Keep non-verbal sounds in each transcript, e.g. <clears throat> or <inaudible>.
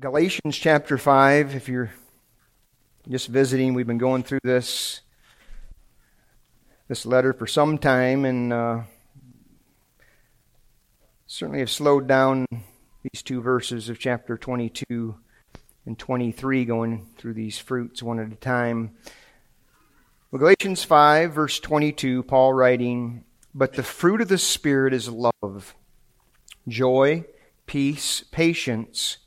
Galatians chapter 5, if you're just visiting, we've been going through this this letter for some time and uh, certainly have slowed down these two verses of chapter 22 and 23 going through these fruits one at a time. Well, Galatians 5, verse 22, Paul writing, But the fruit of the Spirit is love, joy, peace, patience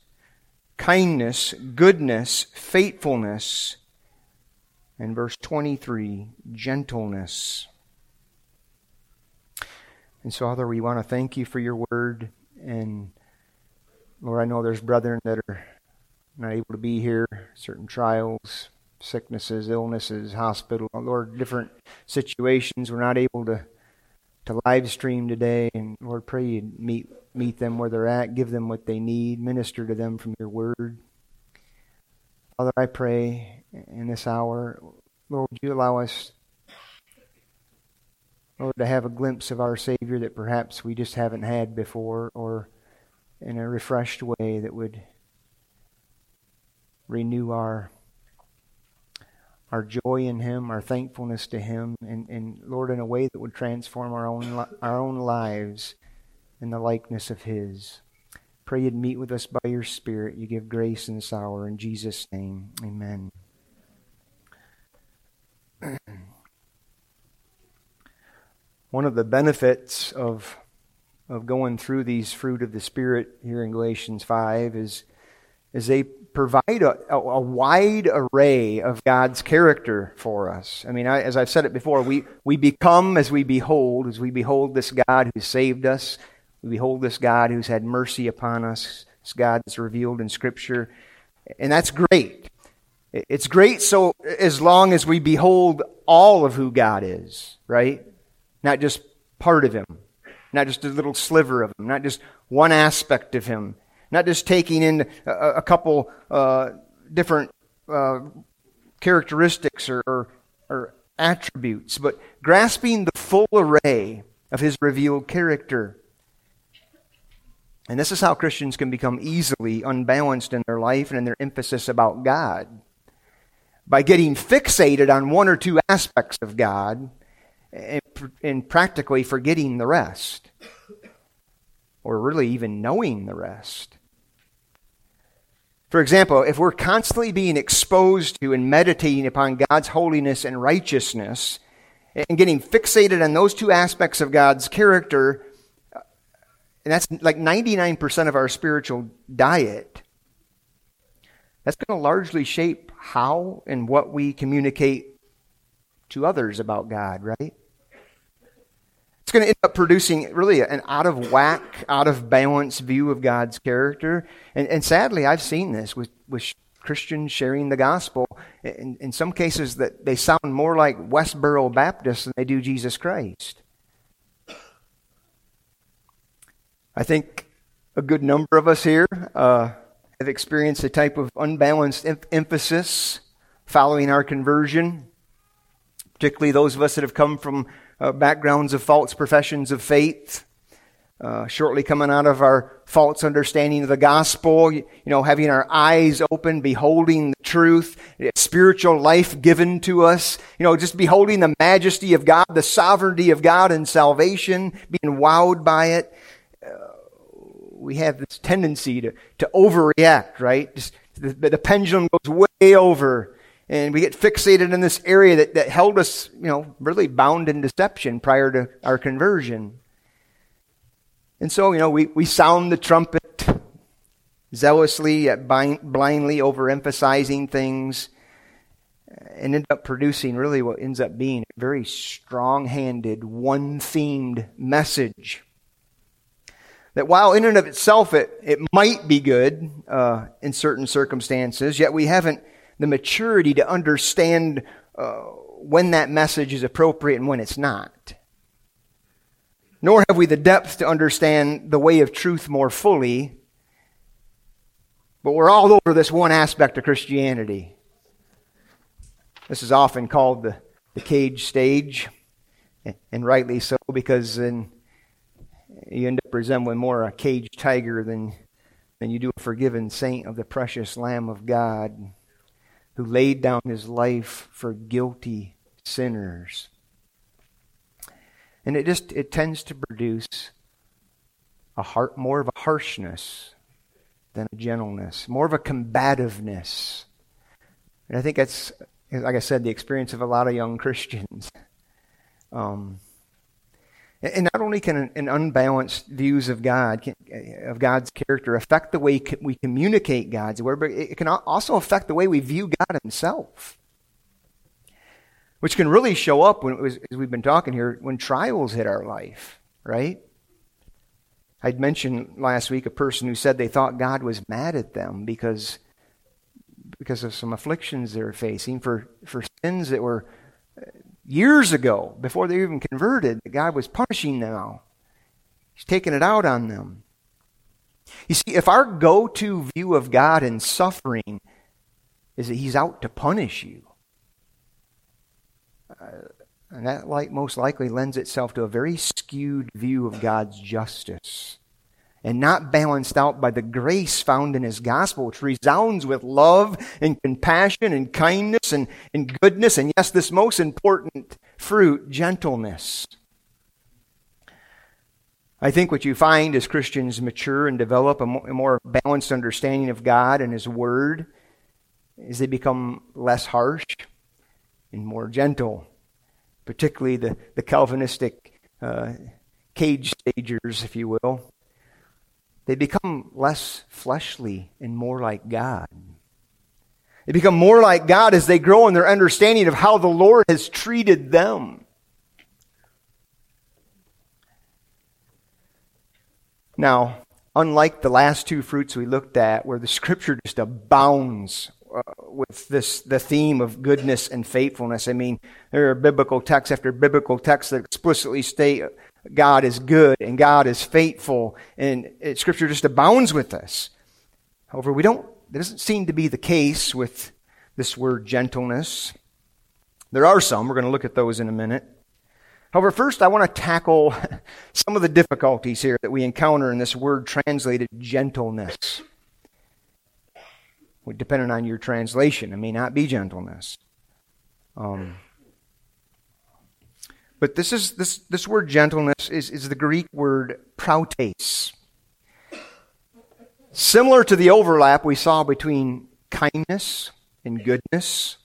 kindness, goodness, faithfulness, and verse 23, gentleness. And so, Father, we want to thank you for your word. And Lord, I know there's brethren that are not able to be here, certain trials, sicknesses, illnesses, hospital, Lord, different situations. We're not able to, to live stream today. And Lord, pray you meet meet them where they're at, give them what they need, minister to them from your word. Father, I pray in this hour, Lord, would you allow us, Lord, to have a glimpse of our Savior that perhaps we just haven't had before, or in a refreshed way that would renew our our joy in Him, our thankfulness to Him, and, and Lord, in a way that would transform our own our own lives in the likeness of His. Pray you'd meet with us by your Spirit. You give grace in this hour. In Jesus' name, amen. <clears throat> One of the benefits of, of going through these fruit of the Spirit here in Galatians 5 is, is they provide a, a, a wide array of God's character for us. I mean, I, as I've said it before, we, we become as we behold, as we behold this God who saved us we behold this God who's had mercy upon us, this God that's revealed in Scripture. And that's great. It's great so as long as we behold all of who God is, right? Not just part of Him, not just a little sliver of Him, not just one aspect of Him, not just taking in a, a couple uh, different uh, characteristics or, or, or attributes, but grasping the full array of His revealed character. And this is how Christians can become easily unbalanced in their life and in their emphasis about God. By getting fixated on one or two aspects of God and, and practically forgetting the rest. Or really even knowing the rest. For example, if we're constantly being exposed to and meditating upon God's holiness and righteousness, and getting fixated on those two aspects of God's character, and that's like 99% of our spiritual diet, that's going to largely shape how and what we communicate to others about God, right? It's going to end up producing really an out of whack, out of balance view of God's character. And, and sadly, I've seen this with, with Christians sharing the gospel. In, in some cases, that they sound more like Westboro Baptists than they do Jesus Christ. I think a good number of us here uh, have experienced a type of unbalanced em- emphasis following our conversion, particularly those of us that have come from uh, backgrounds of false professions of faith. Uh, shortly coming out of our false understanding of the gospel, you, you know, having our eyes open, beholding the truth, spiritual life given to us, you know, just beholding the majesty of God, the sovereignty of God and salvation, being wowed by it we have this tendency to, to overreact, right? Just, the, the pendulum goes way over and we get fixated in this area that, that held us, you know, really bound in deception prior to our conversion. And so, you know, we, we sound the trumpet zealously, blindly overemphasizing things, uh, and end up producing really what ends up being a very strong handed, one themed message that while in and of itself it, it might be good uh, in certain circumstances, yet we haven't the maturity to understand uh, when that message is appropriate and when it's not. Nor have we the depth to understand the way of truth more fully, but we're all over this one aspect of Christianity. This is often called the, the cage stage, and rightly so, because in you end up resembling more a caged tiger than, than you do a forgiven saint of the precious Lamb of God who laid down his life for guilty sinners. And it just it tends to produce a heart more of a harshness than a gentleness, more of a combativeness. And I think that's like I said, the experience of a lot of young Christians. Um, and not only can an unbalanced views of God, eh, of God's character, affect the way we communicate God's word, but it can also affect the way we view God Himself, which can really show up when, as we've been talking here, when trials hit our life, right? I'd mentioned last week a person who said they thought God was mad at them because because of some afflictions they were facing for for sins that were years ago, before they even converted, God was punishing them. He's taking it out on them. You see, if our go to view of God in suffering is that He's out to punish you, uh, and that like, most likely lends itself to a very skewed view of God's justice and not balanced out by the grace found in his gospel, which resounds with love and compassion and kindness and, and goodness, and yes, this most important fruit, gentleness. I think what you find as Christians mature and develop a more balanced understanding of God and His Word is they become less harsh and more gentle, particularly the, the Calvinistic uh, cage stagers, if you will. They become less fleshly and more like God. They become more like God as they grow in their understanding of how the Lord has treated them. Now, unlike the last two fruits we looked at, where the scripture just abounds uh, with this the theme of goodness and faithfulness. I mean, there are biblical texts after biblical texts that explicitly state God is good and God is faithful, and it, Scripture just abounds with this. However, we don't. That doesn't seem to be the case with this word gentleness. There are some. We're going to look at those in a minute. However, first I want to tackle <laughs> some of the difficulties here that we encounter in this word translated gentleness. Depending on your translation, it may not be gentleness. Um, but this is this this word gentleness is, is the Greek word prautes. Similar to the overlap we saw between kindness and goodness,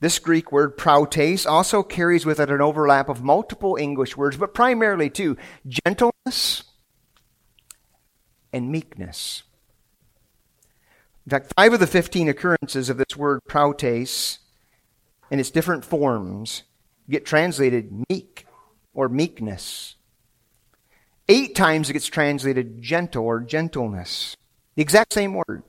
this Greek word prautes also carries with it an overlap of multiple English words, but primarily two gentleness and meekness. In fact, five of the 15 occurrences of this word prautes in its different forms get translated meek or meekness. Eight times it gets translated gentle or gentleness. The exact same word.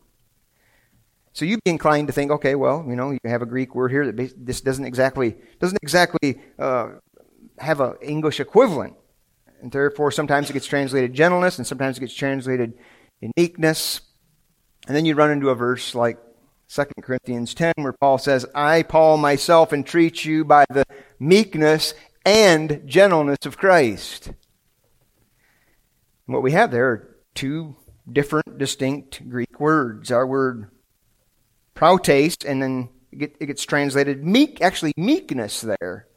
So you'd be inclined to think, okay, well, you know, you have a Greek word here that this doesn't exactly doesn't exactly uh, have an English equivalent, and therefore sometimes it gets translated gentleness, and sometimes it gets translated meekness, and then you run into a verse like 2 Corinthians 10, where Paul says, I, Paul, myself entreat you by the meekness and gentleness of Christ. And what we have there are two different, distinct Greek words. Our word prautes, and then it gets translated meek, actually meekness there.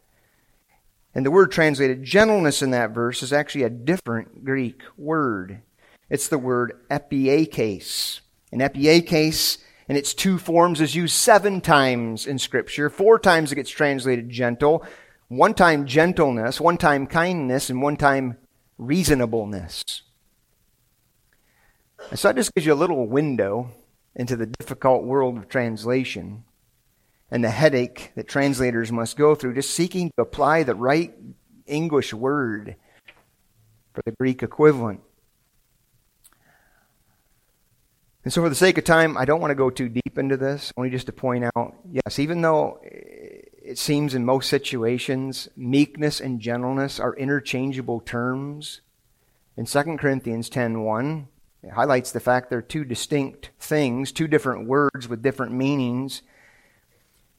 And the word translated gentleness in that verse is actually a different Greek word. It's the word epiekes. And epiekes in its two forms is used seven times in Scripture. Four times it gets translated gentle, one time gentleness, one time kindness, and one time reasonableness. And so that just gives you a little window into the difficult world of translation and the headache that translators must go through just seeking to apply the right English word for the Greek equivalent. And so, for the sake of time, I don't want to go too deep into this, only just to point out yes, even though it seems in most situations meekness and gentleness are interchangeable terms, in 2 Corinthians 10:1, it highlights the fact they're two distinct things, two different words with different meanings.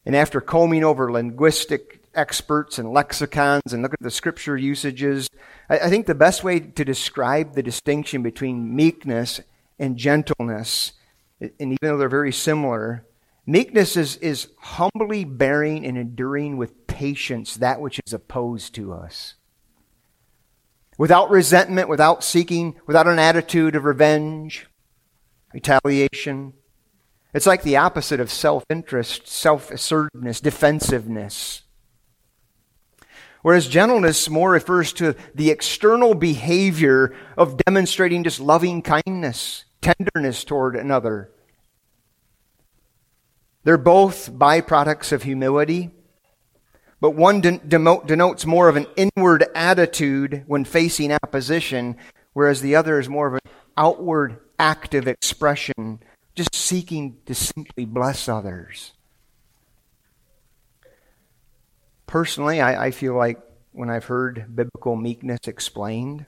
And after combing over linguistic experts and lexicons and look at the scripture usages, I, I think the best way to describe the distinction between meekness and gentleness. And even though they're very similar, meekness is, is humbly bearing and enduring with patience that which is opposed to us. Without resentment, without seeking, without an attitude of revenge, retaliation. It's like the opposite of self interest, self assertiveness, defensiveness. Whereas gentleness more refers to the external behavior of demonstrating just loving kindness, tenderness toward another. They're both byproducts of humility, but one denotes more of an inward attitude when facing opposition, whereas the other is more of an outward active expression, just seeking to simply bless others. Personally, I, I feel like when I've heard biblical meekness explained,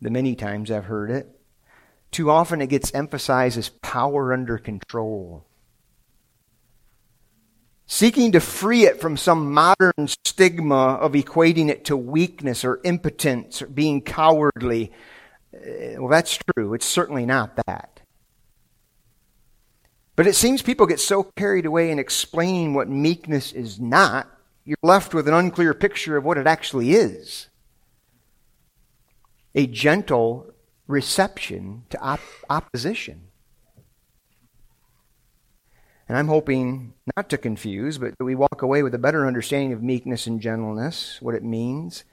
the many times I've heard it, too often it gets emphasized as power under control. Seeking to free it from some modern stigma of equating it to weakness or impotence or being cowardly. Eh, well, that's true. It's certainly not that. But it seems people get so carried away in explaining what meekness is not you're left with an unclear picture of what it actually is a gentle reception to op- opposition. And I'm hoping not to confuse, but that we walk away with a better understanding of meekness and gentleness, what it means.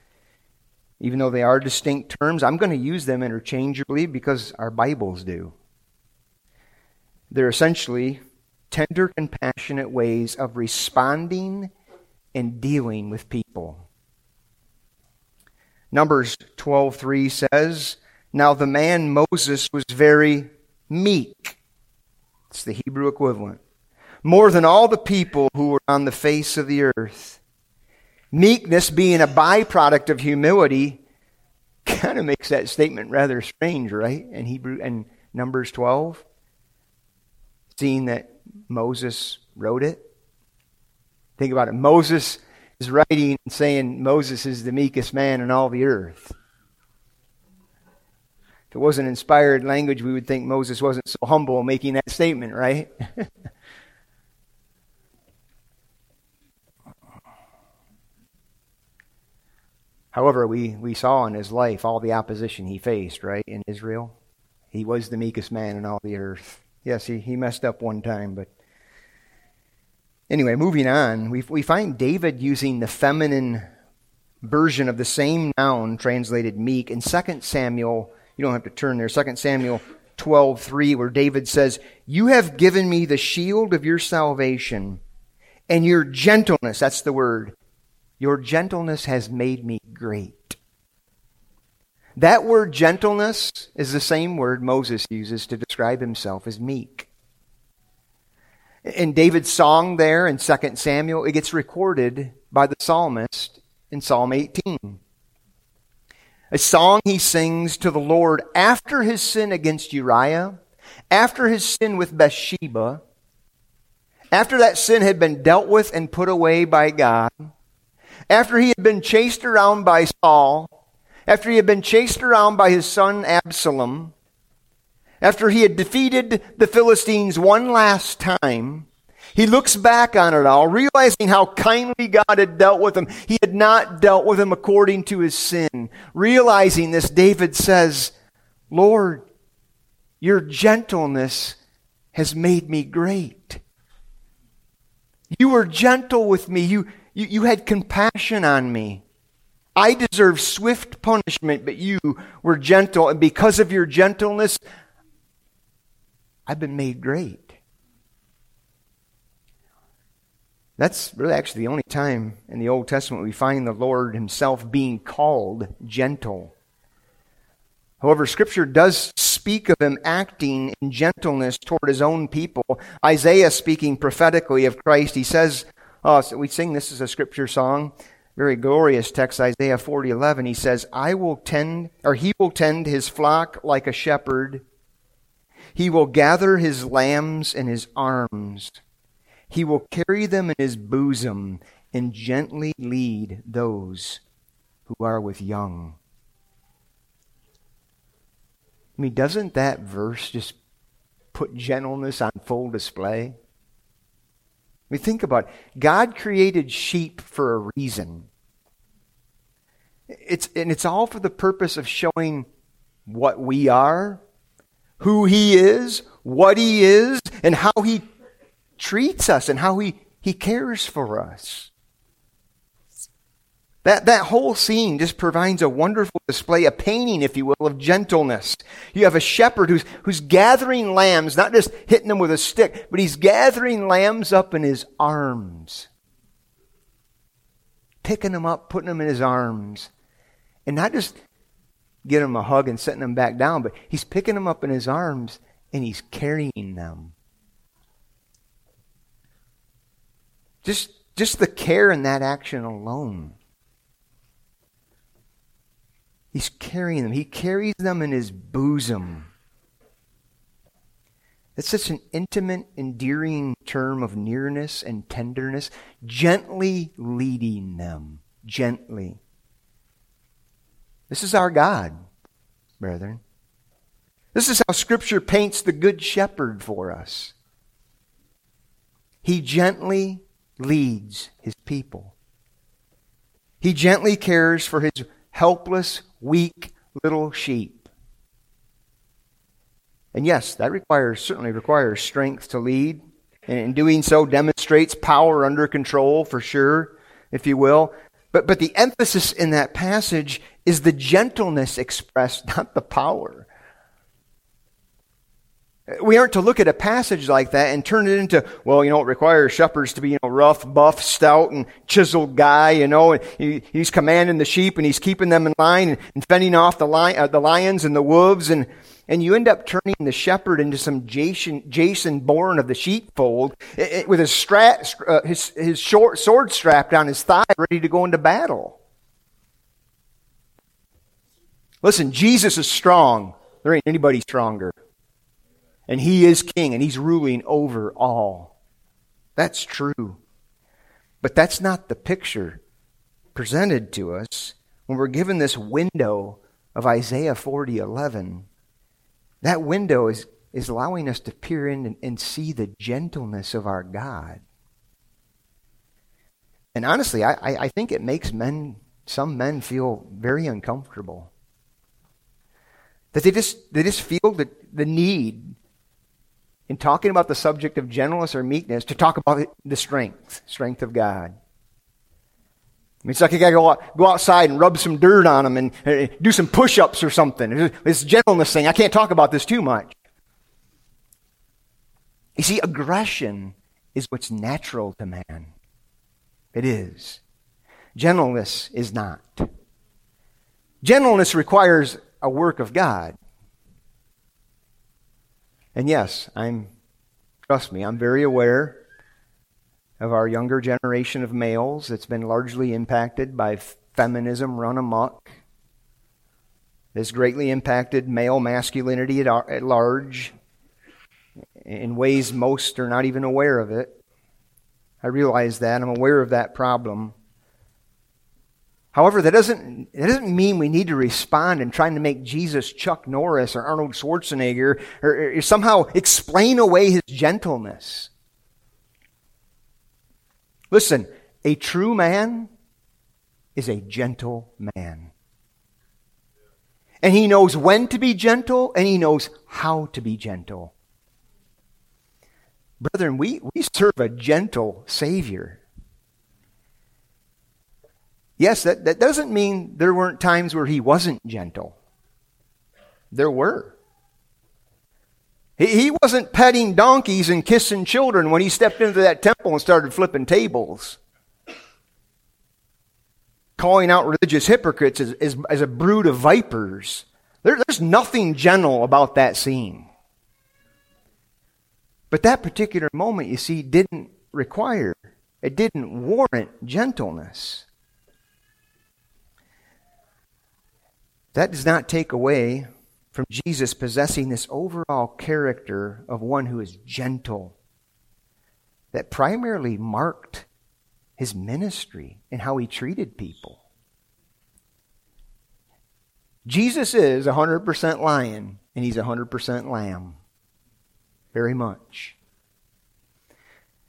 Even though they are distinct terms, I'm going to use them interchangeably because our Bibles do. They're essentially tender, compassionate ways of responding and dealing with people. Numbers 12:3 says, "Now the man Moses was very meek." It's the Hebrew equivalent. More than all the people who were on the face of the earth. Meekness being a byproduct of humility kind of makes that statement rather strange, right? In Hebrew and Numbers 12, seeing that Moses wrote it. Think about it. Moses is writing and saying Moses is the meekest man in all the earth. If it wasn't inspired language, we would think Moses wasn't so humble making that statement, right? <laughs> However, we, we saw in his life all the opposition he faced, right, in Israel. He was the meekest man in all the earth. Yes, he, he messed up one time, but Anyway, moving on, we, we find David using the feminine version of the same noun translated meek in 2 Samuel. You don't have to turn there. 2 Samuel 12:3 where David says, "You have given me the shield of your salvation, and your gentleness, that's the word. Your gentleness has made me great." That word gentleness is the same word Moses uses to describe himself as meek. In David's song there in 2 Samuel, it gets recorded by the psalmist in Psalm 18. A song he sings to the Lord after his sin against Uriah, after his sin with Bathsheba, after that sin had been dealt with and put away by God, after he had been chased around by Saul, after he had been chased around by his son Absalom, after he had defeated the Philistines one last time, he looks back on it all, realizing how kindly God had dealt with him. He had not dealt with him according to his sin. Realizing this, David says, Lord, your gentleness has made me great. You were gentle with me. You, you, you had compassion on me. I deserve swift punishment, but you were gentle. And because of your gentleness, I've been made great. That's really actually the only time in the Old Testament we find the Lord Himself being called gentle. However, Scripture does speak of Him acting in gentleness toward His own people. Isaiah speaking prophetically of Christ, he says, oh, so we sing this as a Scripture song, very glorious text, Isaiah 40, 11. He says, I will tend, or He will tend His flock like a shepherd. He will gather his lambs in his arms. He will carry them in his bosom and gently lead those who are with young. I mean, doesn't that verse just put gentleness on full display? I mean, think about it. God created sheep for a reason. It's, and it's all for the purpose of showing what we are, who He is, what He is, and how He treats us and how He, he cares for us. That, that whole scene just provides a wonderful display, a painting, if you will, of gentleness. You have a shepherd who's, who's gathering lambs, not just hitting them with a stick, but he's gathering lambs up in his arms. Picking them up, putting them in his arms. And not just giving them a hug and setting them back down, but he's picking them up in his arms and he's carrying them. Just, just the care in that action alone. He's carrying them. He carries them in his bosom. It's such an intimate, endearing term of nearness and tenderness, gently leading them. Gently. This is our God, brethren. This is how Scripture paints the Good Shepherd for us. He gently leads his people. He gently cares for his helpless, weak little sheep. And yes, that requires certainly requires strength to lead. And in doing so demonstrates power under control for sure, if you will. But but the emphasis in that passage is the gentleness expressed, not the power. We aren't to look at a passage like that and turn it into, well, you know, it requires shepherds to be, you know, rough, buff, stout, and chiseled guy, you know, and he, he's commanding the sheep and he's keeping them in line and, and fending off the, li- uh, the lions and the wolves and, and you end up turning the shepherd into some Jason, Jason Bourne of the sheepfold it, it, with his, strap, uh, his, his short sword strapped on his thigh, ready to go into battle. Listen, Jesus is strong. There ain't anybody stronger. And he is king and he's ruling over all. That's true. But that's not the picture presented to us when we're given this window of Isaiah 40 11. That window is, is allowing us to peer in and, and see the gentleness of our God. And honestly, I, I think it makes men, some men feel very uncomfortable. That they just, they just feel the, the need in talking about the subject of gentleness or meekness to talk about the strength, strength of God. I mean, it's like you gotta go, out, go outside and rub some dirt on them and uh, do some push-ups or something. This gentleness thing, I can't talk about this too much. You see, aggression is what's natural to man. It is. Gentleness is not. Gentleness requires a work of God. And yes, I'm, trust me, I'm very aware of our younger generation of males that's been largely impacted by feminism run amok. This greatly impacted male masculinity at, at large in ways most are not even aware of it. I realize that. I'm aware of that problem. However, that doesn't, that doesn't mean we need to respond in trying to make Jesus Chuck Norris or Arnold Schwarzenegger or, or somehow explain away his gentleness. Listen, a true man is a gentle man. And he knows when to be gentle and he knows how to be gentle. Brethren, we, we serve a gentle Savior. Yes, that, that doesn't mean there weren't times where he wasn't gentle. There were. He, he wasn't petting donkeys and kissing children when he stepped into that temple and started flipping tables. Calling out religious hypocrites as, as, as a brood of vipers. There, there's nothing gentle about that scene. But that particular moment, you see, didn't require, it didn't warrant gentleness. That does not take away from Jesus possessing this overall character of one who is gentle, that primarily marked his ministry and how he treated people. Jesus is 100% lion and he's 100% lamb. Very much.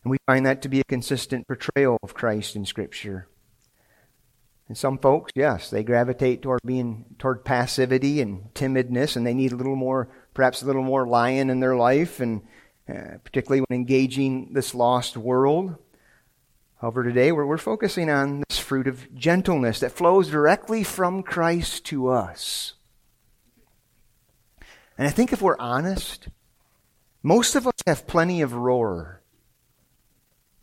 And we find that to be a consistent portrayal of Christ in Scripture. And some folks, yes, they gravitate toward being toward passivity and timidness, and they need a little more, perhaps a little more lion in their life, and uh, particularly when engaging this lost world. However, today we're, we're focusing on this fruit of gentleness that flows directly from Christ to us. And I think if we're honest, most of us have plenty of roar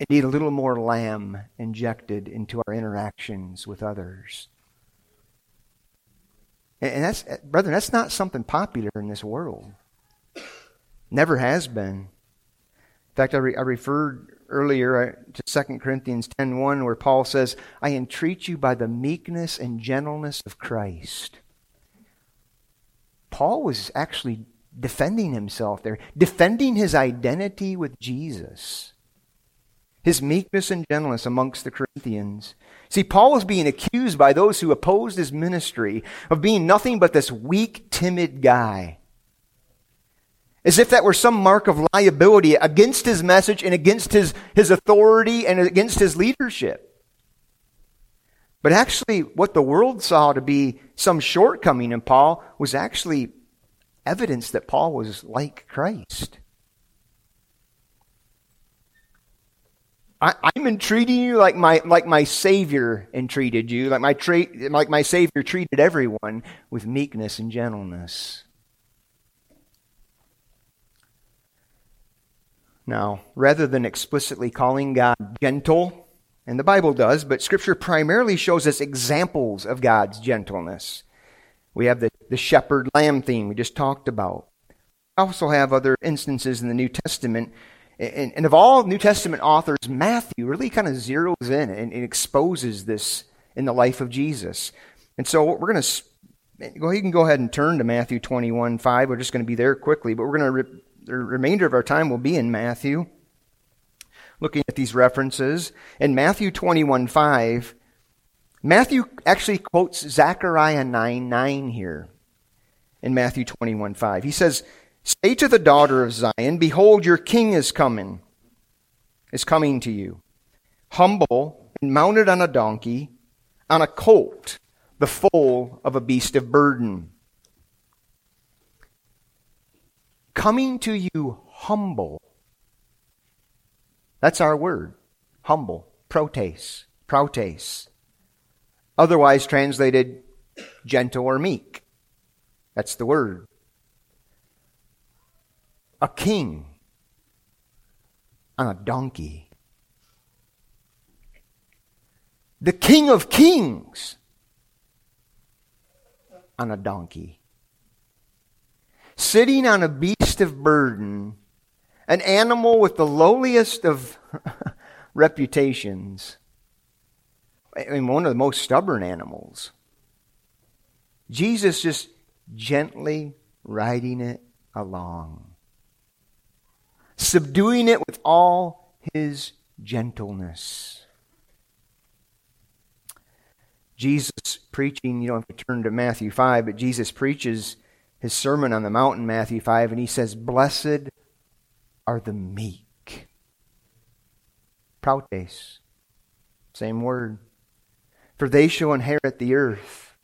and need a little more lamb injected into our interactions with others. And that's, brother, that's not something popular in this world. Never has been. In fact, I, re- I referred earlier uh, to 2 Corinthians 10.1 where Paul says, I entreat you by the meekness and gentleness of Christ. Paul was actually defending himself there, defending his identity with Jesus, his meekness and gentleness amongst the Corinthians. See, Paul was being accused by those who opposed his ministry of being nothing but this weak, timid guy. As if that were some mark of liability against his message and against his, his authority and against his leadership. But actually, what the world saw to be some shortcoming in Paul was actually evidence that Paul was like Christ. I, am entreating you like my like my Savior entreated you, like my tra- like my Savior treated everyone with meekness and gentleness. Now, rather than explicitly calling God gentle, and the Bible does, but Scripture primarily shows us examples of God's gentleness. We have the, the shepherd lamb theme we just talked about. We also have other instances in the New Testament. And, and of all New Testament authors, Matthew really kind of zeroes in and, and exposes this in the life of Jesus. And so we're going to go. You can go ahead and turn to Matthew 21 5. We're just going to be there quickly, but we're going to the remainder of our time will be in Matthew, looking at these references. In Matthew 21 5, Matthew actually quotes Zechariah 9 9 here in Matthew 21 5. He says, Say to the daughter of Zion, Behold, your king is coming, is coming to you, humble and mounted on a donkey, on a colt, the foal of a beast of burden. coming to you humble. That's our word. Humble. Protes. Protes. Otherwise translated gentle or meek. That's the word. A king on a donkey. The king of kings on a donkey sitting on a beast of burden, an animal with the lowliest of <laughs> reputations. I mean, one of the most stubborn animals. Jesus just gently riding it along, subduing it with all his gentleness. Jesus preaching, you don't have to turn to Matthew 5, but Jesus preaches his Sermon on the Mount in Matthew 5, and he says, Blessed are the meek. Proutes. Same word. For they shall inherit the earth.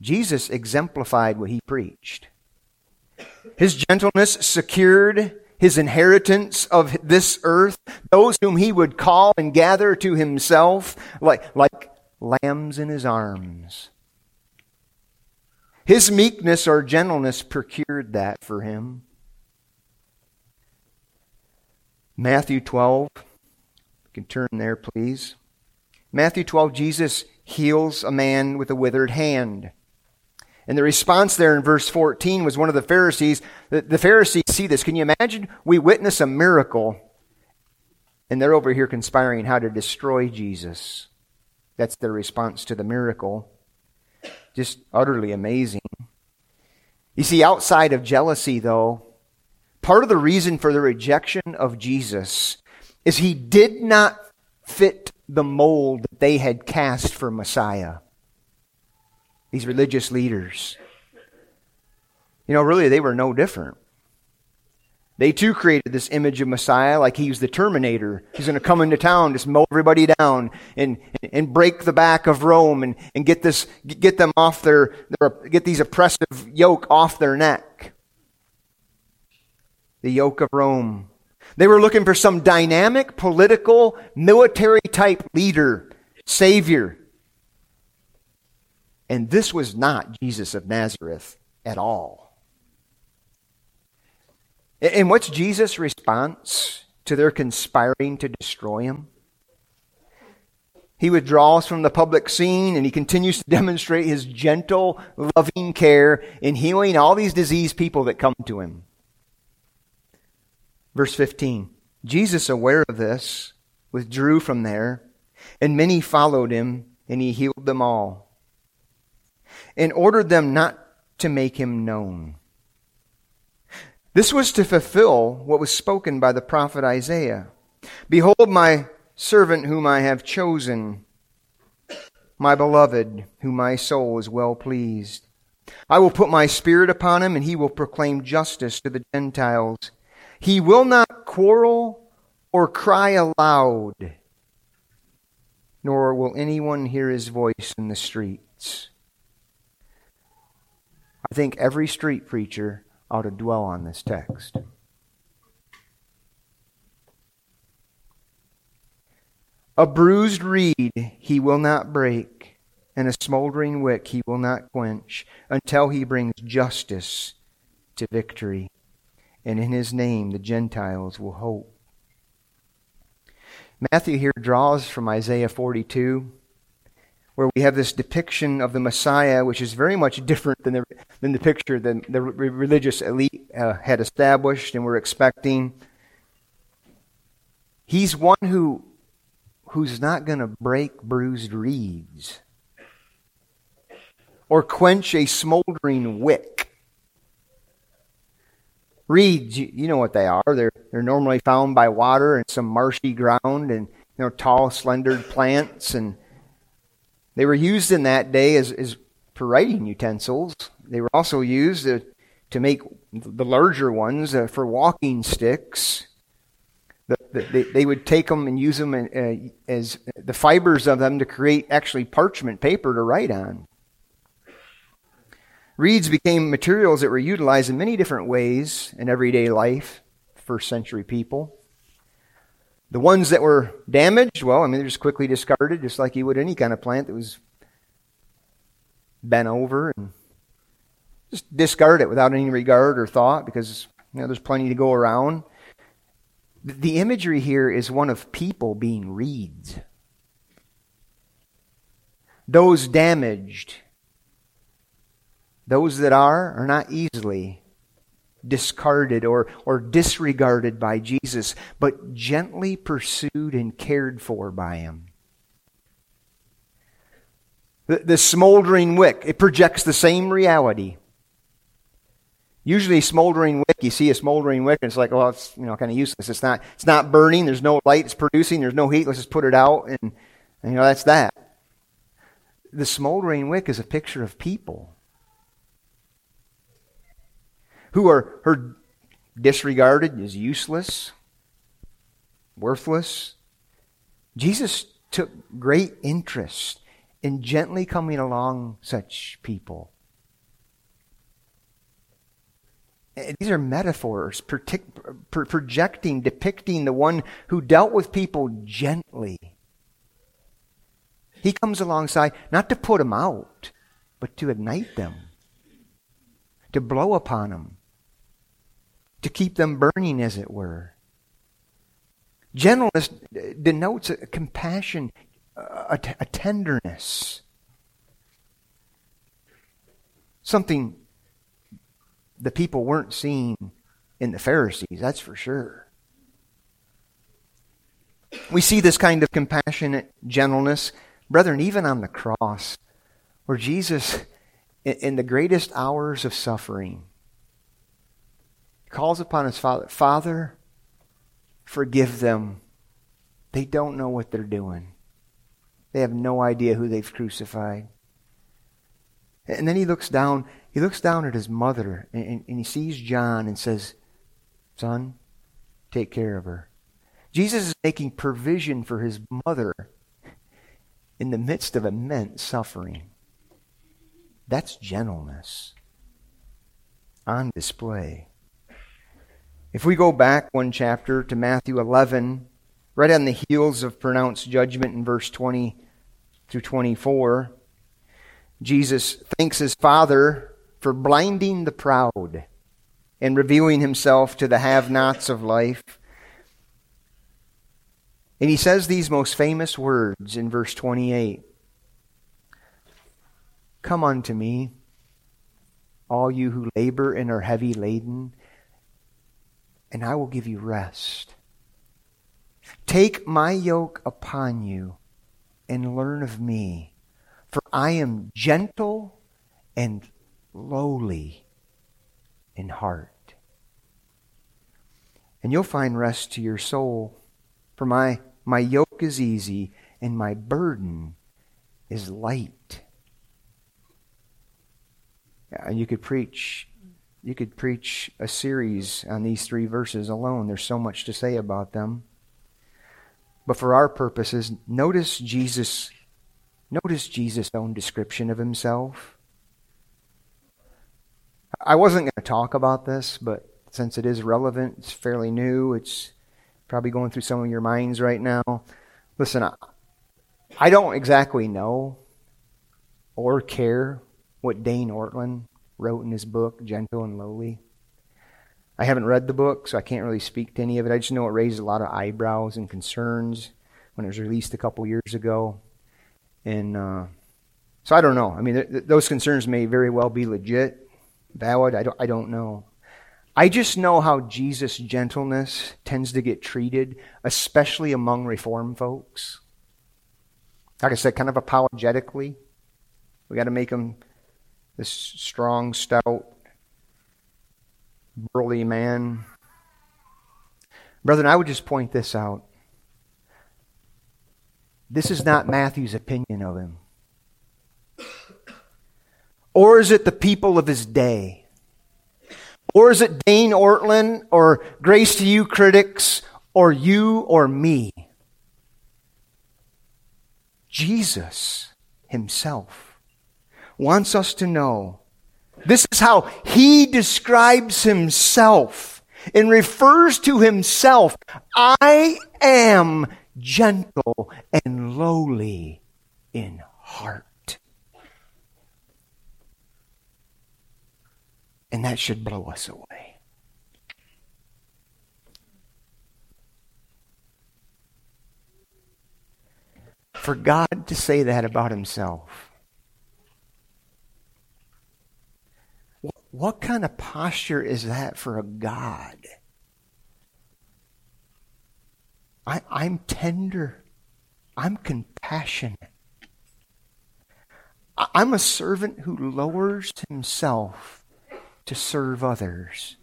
Jesus exemplified what he preached. His gentleness secured his inheritance of this earth, those whom he would call and gather to himself like, like lambs in his arms. His meekness or gentleness procured that for him. Matthew 12. You can turn there, please. Matthew 12, Jesus heals a man with a withered hand. And the response there in verse 14 was one of the Pharisees. The, the Pharisees see this. Can you imagine? We witness a miracle, and they're over here conspiring how to destroy Jesus. That's their response to the miracle just utterly amazing. You see, outside of jealousy, though, part of the reason for the rejection of Jesus is he did not fit the mold that they had cast for Messiah. These religious leaders. You know, really, they were no different. They too created this image of Messiah like he was the Terminator. He's going to come into town, just mow everybody down and, and break the back of Rome and, and get this, get them off their, their, get these oppressive yoke off their neck. The yoke of Rome. They were looking for some dynamic, political, military type leader, savior. And this was not Jesus of Nazareth at all. And what's Jesus' response to their conspiring to destroy him? He withdraws from the public scene and he continues to <laughs> demonstrate his gentle, loving care in healing all these diseased people that come to him. Verse 15 Jesus, aware of this, withdrew from there, and many followed him, and he healed them all, and ordered them not to make him known. This was to fulfill what was spoken by the prophet Isaiah. Behold, my servant whom I have chosen, my beloved, whom my soul is well pleased. I will put my spirit upon him, and he will proclaim justice to the Gentiles. He will not quarrel or cry aloud, nor will anyone hear his voice in the streets. I think every street preacher ought to dwell on this text. A bruised reed he will not break, and a smoldering wick he will not quench, until he brings justice to victory. And in his name the Gentiles will hope. Matthew here draws from Isaiah 42 where we have this depiction of the Messiah, which is very much different than the, than the picture that the religious elite uh, had established and were expecting. He's one who, who's not going to break bruised reeds or quench a smoldering wick. Reeds, you know what they are. They're, they're normally found by water and some marshy ground and you know tall, slender plants and they were used in that day as, as for writing utensils. They were also used to, to make the larger ones uh, for walking sticks. The, the, they, they, would take them and use them in, uh, as the fibers of them to create actually parchment paper to write on. Reeds became materials that were utilized in many different ways in everyday life, first century people. The ones that were damaged, well, I mean, they're just quickly discarded, just like you would any kind of plant that was bent over and just discard it without any regard or thought because you know there's plenty to go around. The imagery here is one of people being reeds. Those damaged, those that are, are not easily discarded or, or disregarded by Jesus, but gently pursued and cared for by Him. The, the smoldering wick, it projects the same reality. Usually, smoldering wick, you see a smoldering wick, and it's like, well, it's you know kind of useless. It's not, it's not burning. There's no light it's producing. There's no heat. Let's just put it out, and, and you know that's that. The smoldering wick is a picture of people who are, are disregarded as useless, worthless. Jesus took great interest in gently coming along such people. These are metaphors projecting, depicting the one who dealt with people gently. He comes alongside not to put them out, but to ignite them, to blow upon them, to keep them burning, as it were. Gentleness denotes a compassion, a, a tenderness. Something the people weren't seeing in the Pharisees, that's for sure. We see this kind of compassionate gentleness, brethren, even on the cross, where Jesus, in the greatest hours of suffering, calls upon his father Father, forgive them. They don't know what they're doing, they have no idea who they've crucified. And then he looks down, he looks down at his mother and, and he sees John and says, Son, take care of her. Jesus is making provision for his mother in the midst of immense suffering. That's gentleness on display. If we go back one chapter to Matthew 11, right on the heels of pronounced judgment in verse 20 through 24, Jesus thanks his Father for blinding the proud and revealing himself to the have nots of life. And he says these most famous words in verse 28 Come unto me, all you who labor and are heavy laden, and I will give you rest. Take my yoke upon you and learn of me, for I am gentle and lowly in heart. And you'll find rest to your soul, for my, my yoke is easy and my burden is light. And you could preach you could preach a series on these three verses alone. There's so much to say about them. But for our purposes, notice Jesus notice Jesus' own description of himself. I wasn't going to talk about this, but since it is relevant, it's fairly new, it's probably going through some of your minds right now. Listen, I, don't exactly know or care what Dane Ortlund wrote in his book, Gentle and Lowly. I haven't read the book, so I can't really speak to any of it. I just know it raised a lot of eyebrows and concerns when it was released a couple years ago. And uh, so I don't know. I mean, th- th- those concerns may very well be legit, valid. I don't, I don't know. I just know how Jesus' gentleness tends to get treated, especially among Reform folks. Like I said, kind of apologetically. We got to make them this strong, stout, burly man. Brethren, I would just point this out. This is not Matthew's opinion of him. Or is it the people of his day? Or is it Dane Ortlund or Grace to You critics or you or me? Jesus himself wants us to know. This is how he describes himself and refers to himself. I am gentle and lowly in heart. And that should blow us away. For God to say that about himself What kind of posture is that for a God? I, I'm tender. I'm compassionate. I'm a servant who lowers himself to serve others.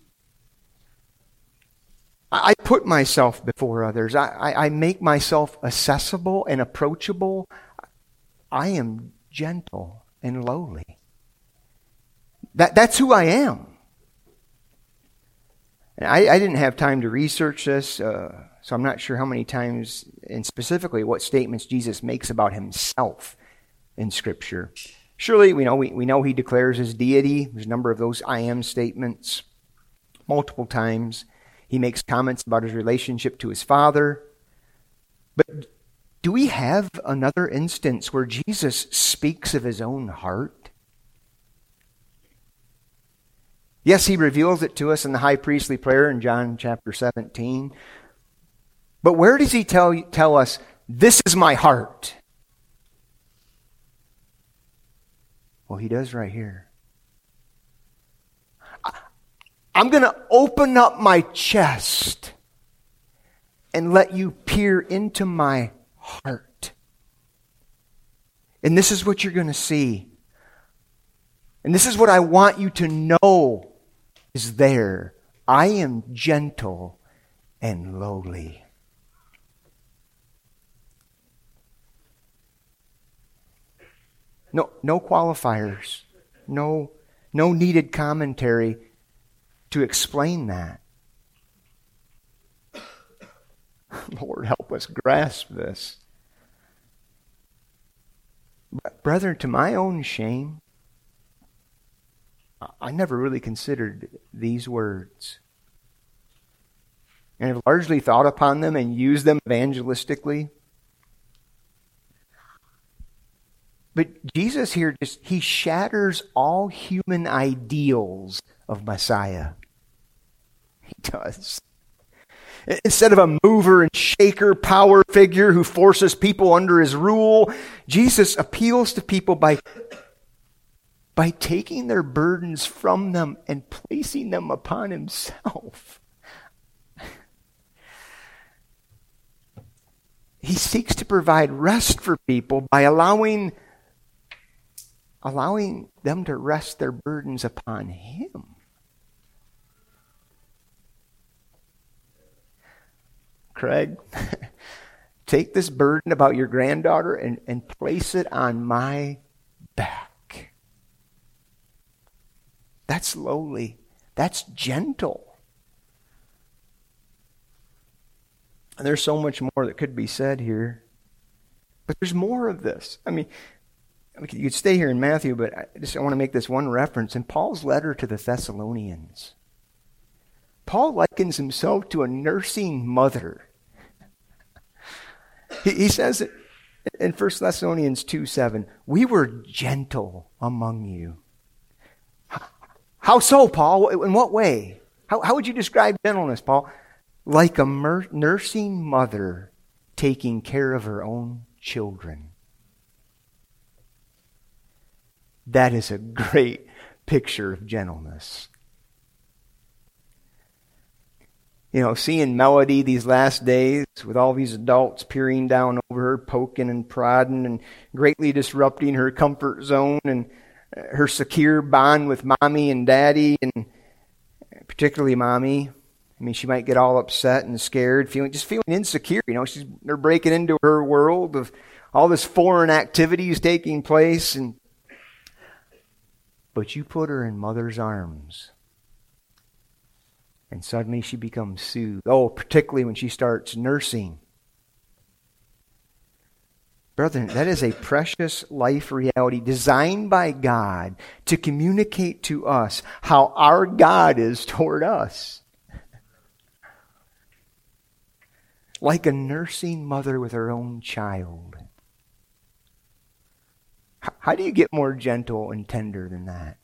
I put myself before others. I, I, I, make myself accessible and approachable. I am gentle and lowly. That, that's who I am. I, I, didn't have time to research this, uh, so I'm not sure how many times and specifically what statements Jesus makes about himself in Scripture. Surely, we know, we, we know he declares his deity. There's a number of those I am statements multiple times. He makes comments about his relationship to his Father. But do we have another instance where Jesus speaks of his own heart? Yes, he reveals it to us in the high priestly prayer in John chapter 17. But where does he tell, tell us, this is my heart? Well, he does right here. I'm going to open up my chest and let you peer into my heart. And this is what you're going to see. And this is what I want you to know is there. I am gentle and lowly. No, no qualifiers. No, no needed commentary to explain that. <laughs> Lord, help us grasp this. Brethren, to my own shame, I never really considered these words. And have largely thought upon them and used them evangelistically. But Jesus here just he shatters all human ideals of Messiah. He does. Instead of a mover and shaker power figure who forces people under his rule, Jesus appeals to people by, by taking their burdens from them and placing them upon himself. <laughs> He seeks to provide rest for people by allowing allowing them to rest their burdens upon him. Craig, <laughs> take this burden about your granddaughter and, and place it on my back. That's lowly. That's gentle. And there's so much more that could be said here. But there's more of this. I mean, you could stay here in Matthew, but I just I want to make this one reference. In Paul's letter to the Thessalonians, Paul likens himself to a nursing mother he, he says it in 1 Thessalonians 2 7, we were gentle among you. How so, Paul? In what way? How, how would you describe gentleness, Paul? Like a mer- nursing mother taking care of her own children. That is a great picture of gentleness. you know, seeing Melody these last days with all these adults peering down over her, poking and prodding and greatly disrupting her comfort zone and her secure bond with mommy and daddy and particularly mommy. I mean, she might get all upset and scared, feeling just feeling insecure. You know, she's they're breaking into her world of all this foreign activities taking place, and but you put her in mother's arms and suddenly she becomes soothed. Oh, particularly when she starts nursing. Brethren, that is a precious life reality designed by God to communicate to us how our God is toward us. Like a nursing mother with her own child. How do you get more gentle and tender than that?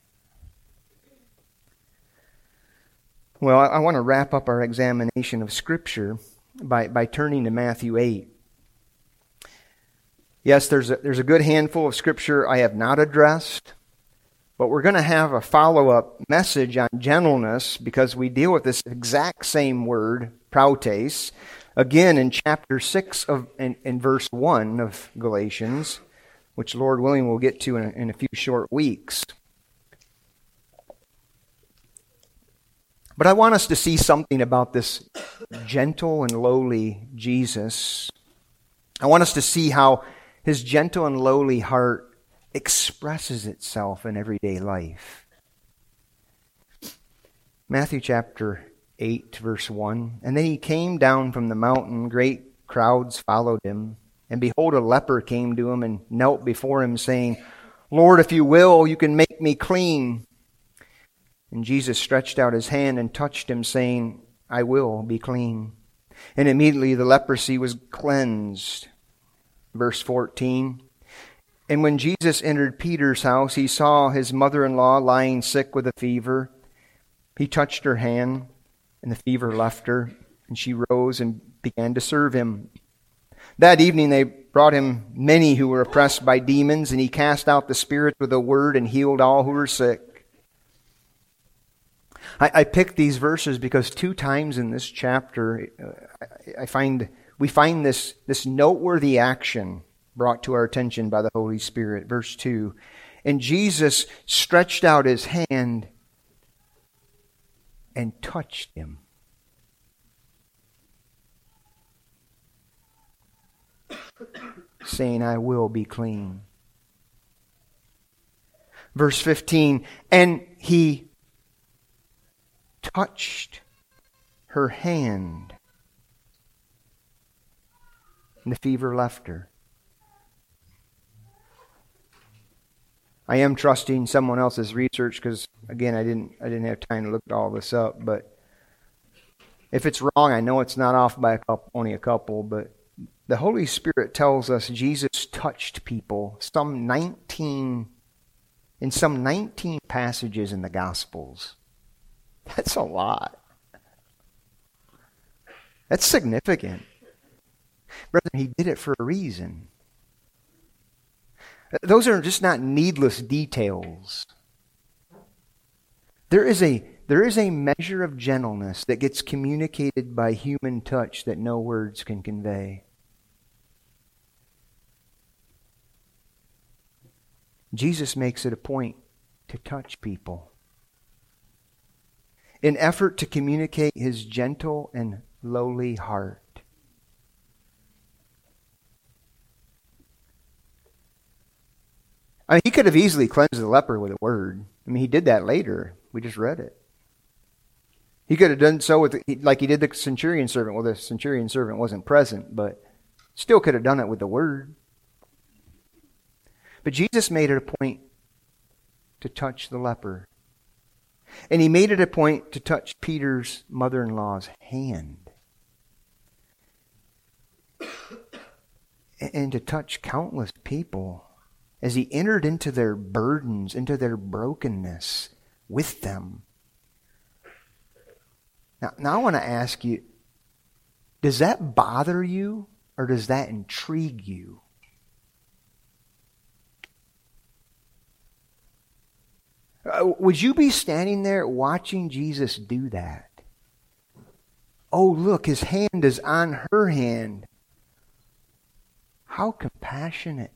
Well, I, I want to wrap up our examination of Scripture by, by turning to Matthew 8. Yes, there's a, there's a good handful of Scripture I have not addressed, but we're going to have a follow up message on gentleness because we deal with this exact same word, prautes, again in chapter 6 of, in, in verse 1 of Galatians, which Lord willing we'll get to in a, in a few short weeks. But I want us to see something about this gentle and lowly Jesus. I want us to see how his gentle and lowly heart expresses itself in everyday life. Matthew chapter 8, verse 1. And then he came down from the mountain, great crowds followed him. And behold, a leper came to him and knelt before him, saying, Lord, if you will, you can make me clean. And Jesus stretched out his hand and touched him, saying, I will be clean. And immediately the leprosy was cleansed. Verse 14. And when Jesus entered Peter's house, he saw his mother in law lying sick with a fever. He touched her hand, and the fever left her, and she rose and began to serve him. That evening they brought him many who were oppressed by demons, and he cast out the spirits with a word and healed all who were sick. I, I picked these verses because two times in this chapter, uh, I, I find we find this, this noteworthy action brought to our attention by the Holy Spirit. Verse 2 And Jesus stretched out his hand and touched him. saying, I will be clean. Verse 15, and he touched her hand. And the fever left her. I am trusting someone else's research because again I didn't I didn't have time to look all this up, but if it's wrong, I know it's not off by a couple, only a couple, but the Holy Spirit tells us Jesus touched people some 19 in some 19 passages in the Gospels. That's a lot. That's significant. Brother, he did it for a reason. Those are just not needless details. There is a there is a measure of gentleness that gets communicated by human touch that no words can convey. Jesus makes it a point to touch people in effort to communicate his gentle and lowly heart. I mean, he could have easily cleansed the leper with a word. I mean, he did that later. We just read it. He could have done so with, like he did the centurion servant. Well, the centurion servant wasn't present, but still could have done it with the word. But Jesus made it a point to touch the leper. And he made it a point to touch Peter's mother in law's hand. And to touch countless people as he entered into their burdens, into their brokenness with them. Now, now I want to ask you does that bother you or does that intrigue you? Uh, would you be standing there watching Jesus do that? Oh, look, his hand is on her hand. How compassionate,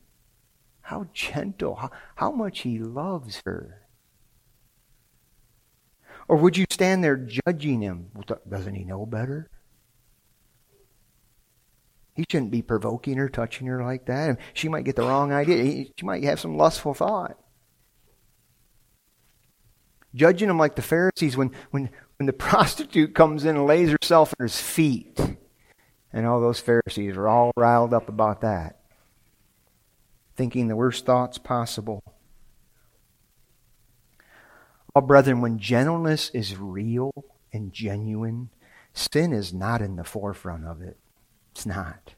how gentle, how, how much he loves her. Or would you stand there judging him? Doesn't he know better? He shouldn't be provoking her, touching her like that. She might get the wrong idea. She might have some lustful thought. Judging him like the Pharisees when, when, when the <laughs> prostitute comes in and lays herself at his feet. And all those Pharisees are all riled up about that, thinking the worst thoughts possible. Oh, brethren, when gentleness is real and genuine, sin is not in the forefront of it. It's not.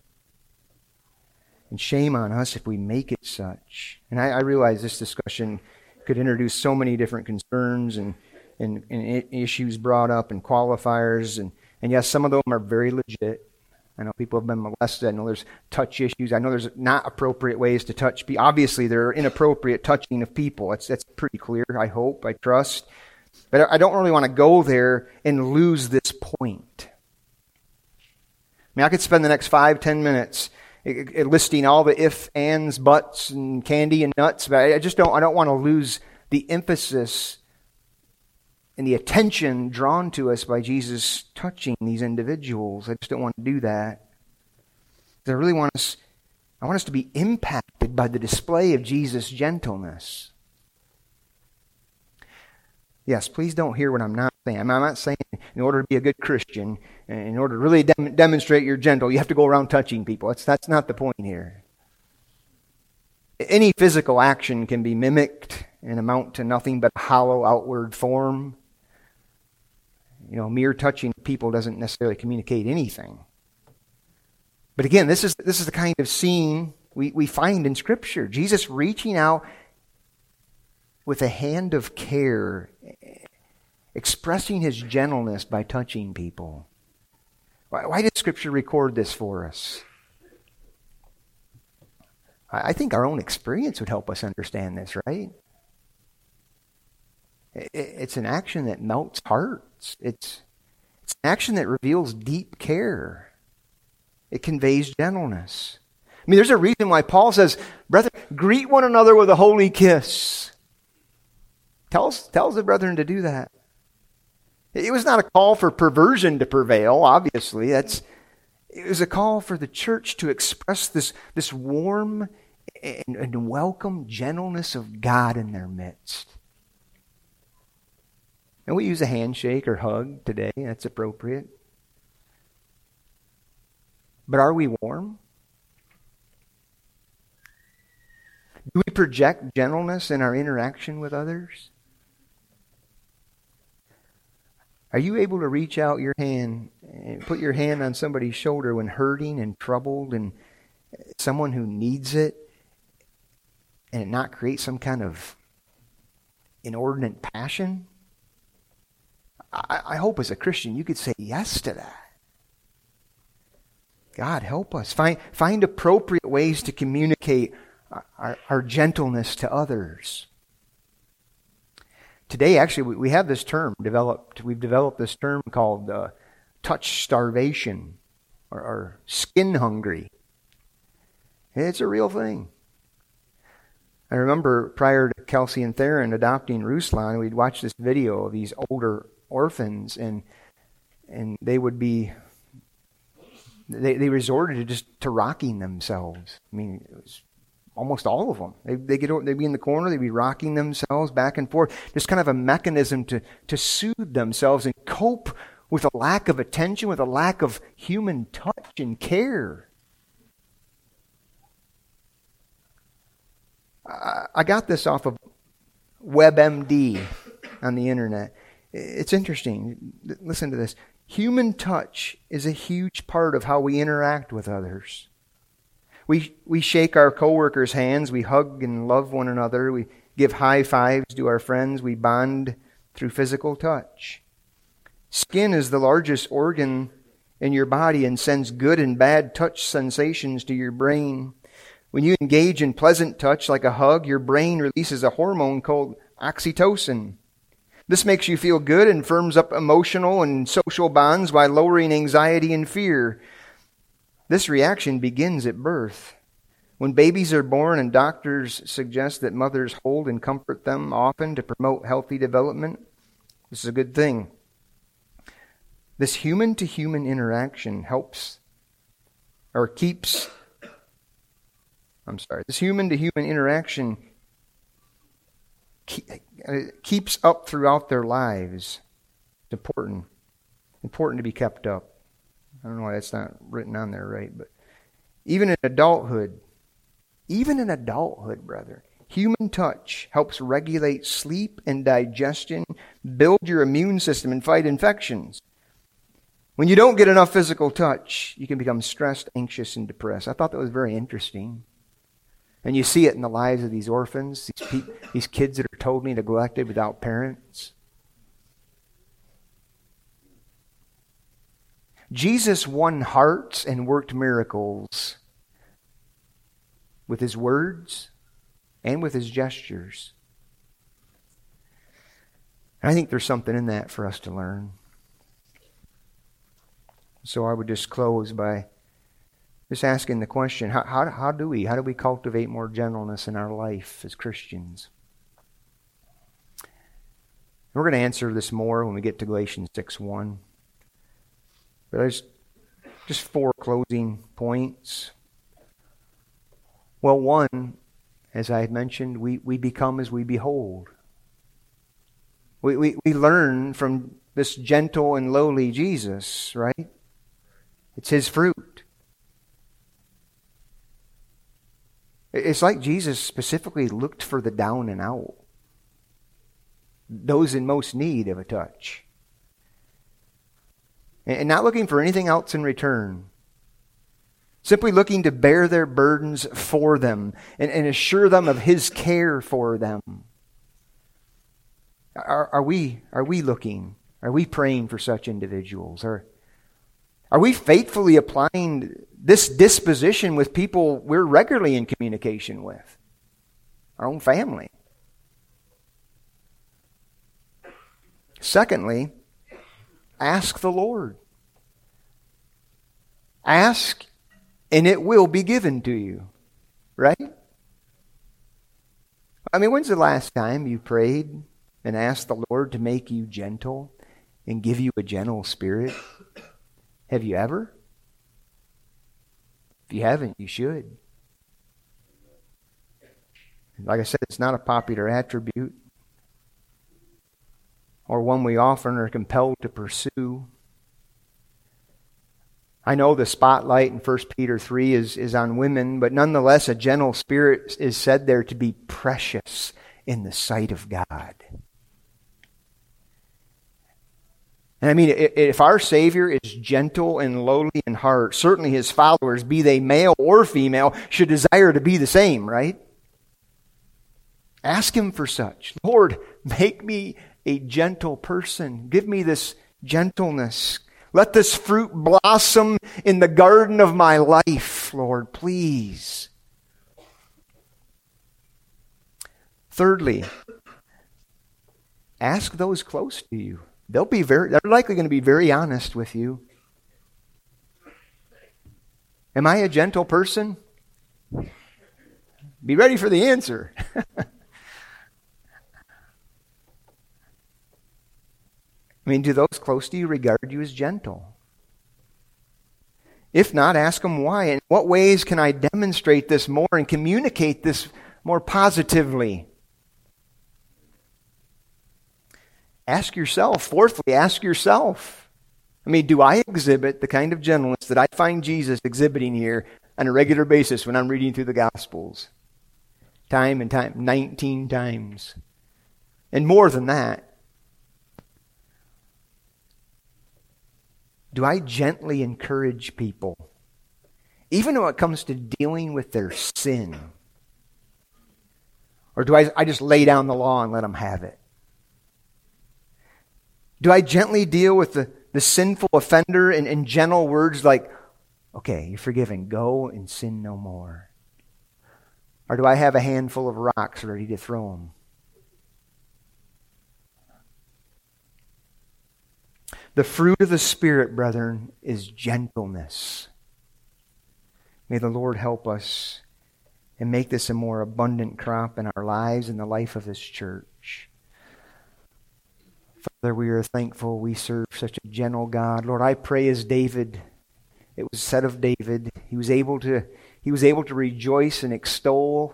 And shame on us if we make it such. And I, I realize this discussion could introduce so many different concerns and, and, and issues brought up and qualifiers. And, and yes, some of them are very legit. I know people have been molested. I know there's touch issues. I know there's not appropriate ways to touch people. Obviously, there are inappropriate touching of people. That's, that's pretty clear, I hope, I trust. But I don't really want to go there and lose this point. I mean, I could spend the next five, ten minutes listing all the if, ands, buts, and candy and nuts, but I just don't, I don't want to lose the emphasis and the attention drawn to us by Jesus touching these individuals. I just don't want to do that. I really want us, I want us to be impacted by the display of Jesus' gentleness. Yes, please don't hear what I'm not saying. I'm not saying in order to be a good Christian, in order to really dem- demonstrate you're gentle, you have to go around touching people. That's, that's not the point here. Any physical action can be mimicked and amount to nothing but hollow outward form. You know, mere touching people doesn't necessarily communicate anything. But again, this is, this is the kind of scene we, we find in Scripture. Jesus reaching out with a hand of care, expressing his gentleness by touching people. Why, why did Scripture record this for us? I, I think our own experience would help us understand this, right? It's an action that melts hearts. It's, it's an action that reveals deep care. It conveys gentleness. I mean, there's a reason why Paul says, Brethren, greet one another with a holy kiss. Tells, tells the brethren to do that. It was not a call for perversion to prevail, obviously. That's, it was a call for the church to express this, this warm and, and welcome gentleness of God in their midst. And we use a handshake or hug today, that's appropriate. But are we warm? Do we project gentleness in our interaction with others? Are you able to reach out your hand and put your hand on somebody's shoulder when hurting and troubled and someone who needs it and it not create some kind of inordinate passion? I, I hope as a Christian you could say yes to that. God, help us. Find, find appropriate ways to communicate our, our gentleness to others. Today, actually, we, have this term developed. We've developed this term called uh, touch starvation or, or skin hungry. It's a real thing. I remember prior to Kelsey and Theron adopting Ruslan, we'd watch this video of these older orphans, and and they would be they, they resorted to just to rocking themselves. I mean, it was almost all of them. They, they get they'd be in the corner, they'd be rocking themselves back and forth. Just kind of a mechanism to to soothe themselves and cope with a lack of attention, with a lack of human touch and care. I, I got this off of WebMD on the internet. It's interesting. Listen to this. Human touch is a huge part of how we interact with others. We, we shake our coworkers' hands, we hug and love one another, we give high fives to our friends, we bond through physical touch. Skin is the largest organ in your body and sends good and bad touch sensations to your brain. When you engage in pleasant touch like a hug, your brain releases a hormone called oxytocin. This makes you feel good and firms up emotional and social bonds by lowering anxiety and fear. This reaction begins at birth. When babies are born and doctors suggest that mothers hold and comfort them often to promote healthy development, this is a good thing. This human to human interaction helps or keeps, I'm sorry, this human to human interaction keeps up throughout their lives. It's important. Important to be kept up. I don't know why that's not written on there right, but even in adulthood, even in adulthood, brother, human touch helps regulate sleep and digestion, build your immune system, and fight infections. When you don't get enough physical touch, you can become stressed, anxious, and depressed. I thought that was very interesting. And you see it in the lives of these orphans, these, pe- these kids that are totally neglected without parents. Jesus won hearts and worked miracles with his words and with his gestures. And I think there's something in that for us to learn. So I would just close by just asking the question how, how, how do we? How do we cultivate more gentleness in our life as Christians? We're going to answer this more when we get to Galatians 6 1. But there's just four closing points. Well, one, as I mentioned, we, we become as we behold. We, we, we learn from this gentle and lowly Jesus, right? It's his fruit. It's like Jesus specifically looked for the down and out, those in most need of a touch. And not looking for anything else in return. Simply looking to bear their burdens for them and, and assure them of His care for them. Are, are, we, are we looking? Are we praying for such individuals? Are, are we faithfully applying this disposition with people we're regularly in communication with? Our own family. Secondly, ask the Lord. Ask, and it will be given to you. Right? I mean, when's the last time you prayed and asked the Lord to make you gentle and give you a gentle spirit? Have you ever? If you haven't, you should. Like I said, it's not a popular attribute or one we often are compelled to pursue. I know the spotlight in 1 Peter 3 is, is on women, but nonetheless, a gentle spirit is said there to be precious in the sight of God. And I mean, if our Savior is gentle and lowly in heart, certainly his followers, be they male or female, should desire to be the same, right? Ask him for such. Lord, make me a gentle person. Give me this gentleness. Let this fruit blossom in the garden of my life, Lord, please. Thirdly, ask those close to you. They'll be very they're likely going to be very honest with you. Am I a gentle person? Be ready for the answer. <laughs> I mean, do those close to you regard you as gentle? If not, ask them why. In what ways can I demonstrate this more and communicate this more positively? Ask yourself. Fourthly, ask yourself. I mean, do I exhibit the kind of gentleness that I find Jesus exhibiting here on a regular basis when I'm reading through the Gospels? Time and time, 19 times. And more than that. do I gently encourage people, even when it comes to dealing with their sin? Or do I, I just lay down the law and let them have it? Do I gently deal with the, the sinful offender in, in gentle words like, okay, you're forgiven, go and sin no more? Or do I have a handful of rocks ready to throw them? The fruit of the Spirit, brethren, is gentleness. May the Lord help us and make this a more abundant crop in our lives and the life of this church. Father, we are thankful we serve such a gentle God. Lord, I pray as David, it was said of David, he was able to, he was able to rejoice and extol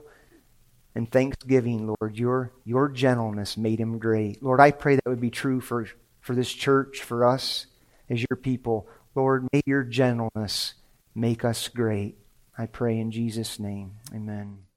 and thanksgiving, Lord. Your, your gentleness made him great. Lord, I pray that would be true for for this church, for us as your people. Lord, may your gentleness make us great. I pray in Jesus' name. Amen.